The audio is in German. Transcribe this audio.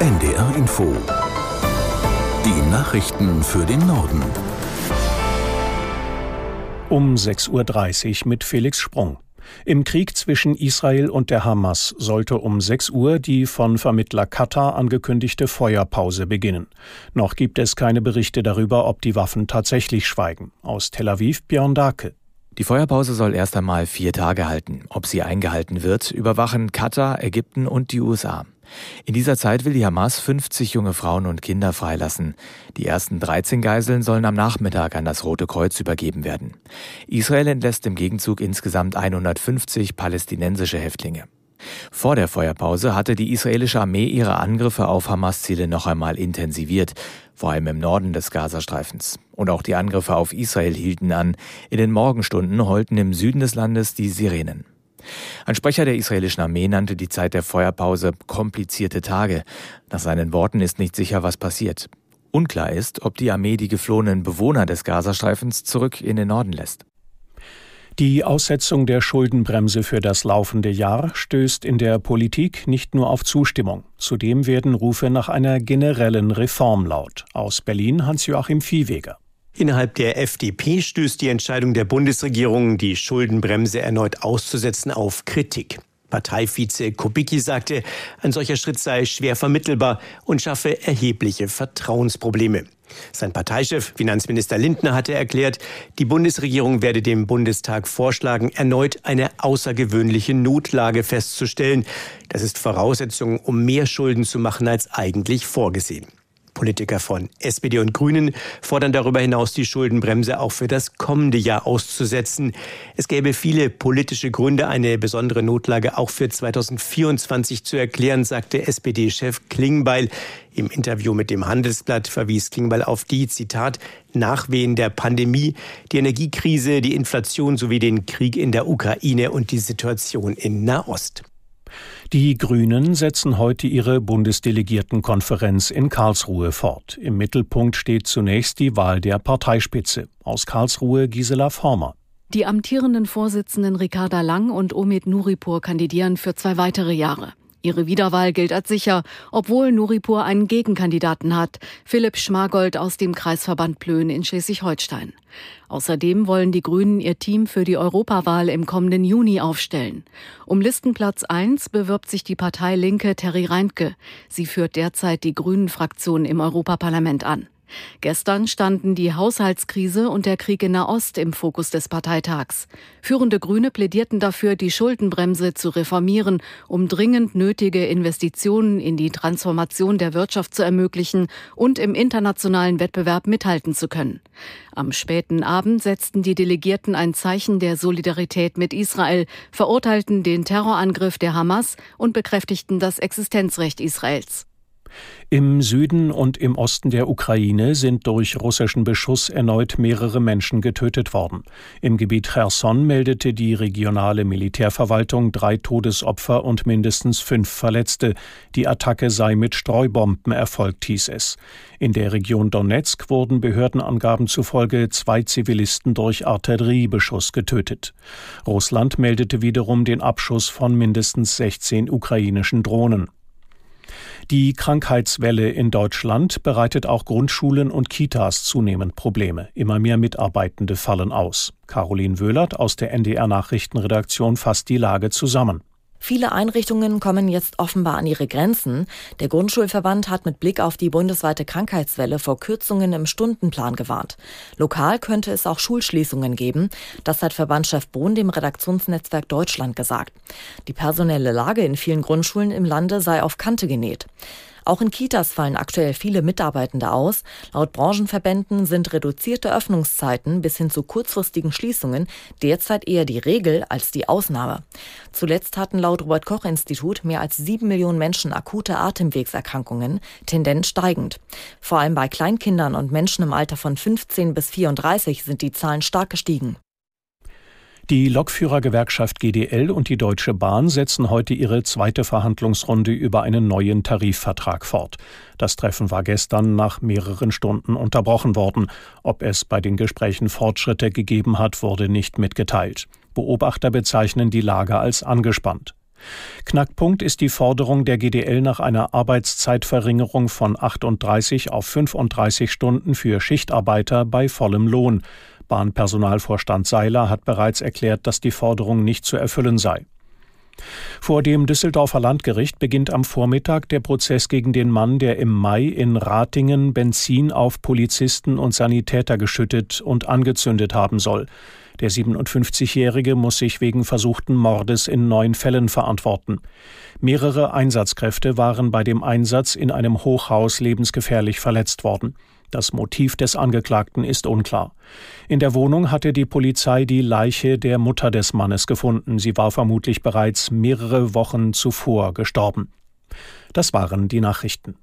NDR Info. Die Nachrichten für den Norden. Um 6.30 Uhr mit Felix Sprung. Im Krieg zwischen Israel und der Hamas sollte um 6 Uhr die von Vermittler Katar angekündigte Feuerpause beginnen. Noch gibt es keine Berichte darüber, ob die Waffen tatsächlich schweigen. Aus Tel Aviv Björn Dake. Die Feuerpause soll erst einmal vier Tage halten. Ob sie eingehalten wird, überwachen Katar, Ägypten und die USA. In dieser Zeit will die Hamas 50 junge Frauen und Kinder freilassen. Die ersten 13 Geiseln sollen am Nachmittag an das Rote Kreuz übergeben werden. Israel entlässt im Gegenzug insgesamt 150 palästinensische Häftlinge. Vor der Feuerpause hatte die israelische Armee ihre Angriffe auf Hamas-Ziele noch einmal intensiviert, vor allem im Norden des Gazastreifens. Und auch die Angriffe auf Israel hielten an. In den Morgenstunden heulten im Süden des Landes die Sirenen. Ein Sprecher der israelischen Armee nannte die Zeit der Feuerpause komplizierte Tage. Nach seinen Worten ist nicht sicher, was passiert. Unklar ist, ob die Armee die geflohenen Bewohner des Gazastreifens zurück in den Norden lässt. Die Aussetzung der Schuldenbremse für das laufende Jahr stößt in der Politik nicht nur auf Zustimmung. Zudem werden Rufe nach einer generellen Reform laut. Aus Berlin Hans-Joachim Viehweger. Innerhalb der FDP stößt die Entscheidung der Bundesregierung, die Schuldenbremse erneut auszusetzen, auf Kritik. Parteivize Kubicki sagte, ein solcher Schritt sei schwer vermittelbar und schaffe erhebliche Vertrauensprobleme. Sein Parteichef, Finanzminister Lindner, hatte erklärt, die Bundesregierung werde dem Bundestag vorschlagen, erneut eine außergewöhnliche Notlage festzustellen. Das ist Voraussetzung, um mehr Schulden zu machen als eigentlich vorgesehen. Politiker von SPD und Grünen fordern darüber hinaus, die Schuldenbremse auch für das kommende Jahr auszusetzen. Es gäbe viele politische Gründe, eine besondere Notlage auch für 2024 zu erklären, sagte SPD-Chef Klingbeil. Im Interview mit dem Handelsblatt verwies Klingbeil auf die, Zitat, Nachwehen der Pandemie, die Energiekrise, die Inflation sowie den Krieg in der Ukraine und die Situation in Nahost. Die Grünen setzen heute ihre Bundesdelegiertenkonferenz in Karlsruhe fort. Im Mittelpunkt steht zunächst die Wahl der Parteispitze. Aus Karlsruhe Gisela Former. Die amtierenden Vorsitzenden Ricarda Lang und Omid Nuripur kandidieren für zwei weitere Jahre. Ihre Wiederwahl gilt als sicher, obwohl Nuripur einen Gegenkandidaten hat, Philipp Schmargold aus dem Kreisverband Plön in Schleswig-Holstein. Außerdem wollen die Grünen ihr Team für die Europawahl im kommenden Juni aufstellen. Um Listenplatz 1 bewirbt sich die Partei Linke Terry Reintke. Sie führt derzeit die Grünen-Fraktion im Europaparlament an. Gestern standen die Haushaltskrise und der Krieg in Nahost im Fokus des Parteitags. Führende Grüne plädierten dafür, die Schuldenbremse zu reformieren, um dringend nötige Investitionen in die Transformation der Wirtschaft zu ermöglichen und im internationalen Wettbewerb mithalten zu können. Am späten Abend setzten die Delegierten ein Zeichen der Solidarität mit Israel, verurteilten den Terrorangriff der Hamas und bekräftigten das Existenzrecht Israels. Im Süden und im Osten der Ukraine sind durch russischen Beschuss erneut mehrere Menschen getötet worden. Im Gebiet Cherson meldete die regionale Militärverwaltung drei Todesopfer und mindestens fünf Verletzte. Die Attacke sei mit Streubomben erfolgt, hieß es. In der Region Donetsk wurden Behördenangaben zufolge zwei Zivilisten durch Artilleriebeschuss getötet. Russland meldete wiederum den Abschuss von mindestens 16 ukrainischen Drohnen. Die Krankheitswelle in Deutschland bereitet auch Grundschulen und Kitas zunehmend Probleme. Immer mehr Mitarbeitende fallen aus. Caroline Wöhlert aus der NDR Nachrichtenredaktion fasst die Lage zusammen. Viele Einrichtungen kommen jetzt offenbar an ihre Grenzen. Der Grundschulverband hat mit Blick auf die bundesweite Krankheitswelle vor Kürzungen im Stundenplan gewarnt. Lokal könnte es auch Schulschließungen geben. Das hat Verbandschef Bohn dem Redaktionsnetzwerk Deutschland gesagt. Die personelle Lage in vielen Grundschulen im Lande sei auf Kante genäht. Auch in Kitas fallen aktuell viele Mitarbeitende aus. Laut Branchenverbänden sind reduzierte Öffnungszeiten bis hin zu kurzfristigen Schließungen derzeit eher die Regel als die Ausnahme. Zuletzt hatten laut Robert Koch Institut mehr als sieben Millionen Menschen akute Atemwegserkrankungen, Tendenz steigend. Vor allem bei Kleinkindern und Menschen im Alter von 15 bis 34 sind die Zahlen stark gestiegen. Die Lokführergewerkschaft GDL und die Deutsche Bahn setzen heute ihre zweite Verhandlungsrunde über einen neuen Tarifvertrag fort. Das Treffen war gestern nach mehreren Stunden unterbrochen worden. Ob es bei den Gesprächen Fortschritte gegeben hat, wurde nicht mitgeteilt. Beobachter bezeichnen die Lage als angespannt. Knackpunkt ist die Forderung der GDL nach einer Arbeitszeitverringerung von 38 auf 35 Stunden für Schichtarbeiter bei vollem Lohn. Bahnpersonalvorstand Seiler hat bereits erklärt, dass die Forderung nicht zu erfüllen sei. Vor dem Düsseldorfer Landgericht beginnt am Vormittag der Prozess gegen den Mann, der im Mai in Ratingen Benzin auf Polizisten und Sanitäter geschüttet und angezündet haben soll. Der 57-Jährige muss sich wegen versuchten Mordes in neun Fällen verantworten. Mehrere Einsatzkräfte waren bei dem Einsatz in einem Hochhaus lebensgefährlich verletzt worden. Das Motiv des Angeklagten ist unklar. In der Wohnung hatte die Polizei die Leiche der Mutter des Mannes gefunden. Sie war vermutlich bereits mehrere Wochen zuvor gestorben. Das waren die Nachrichten.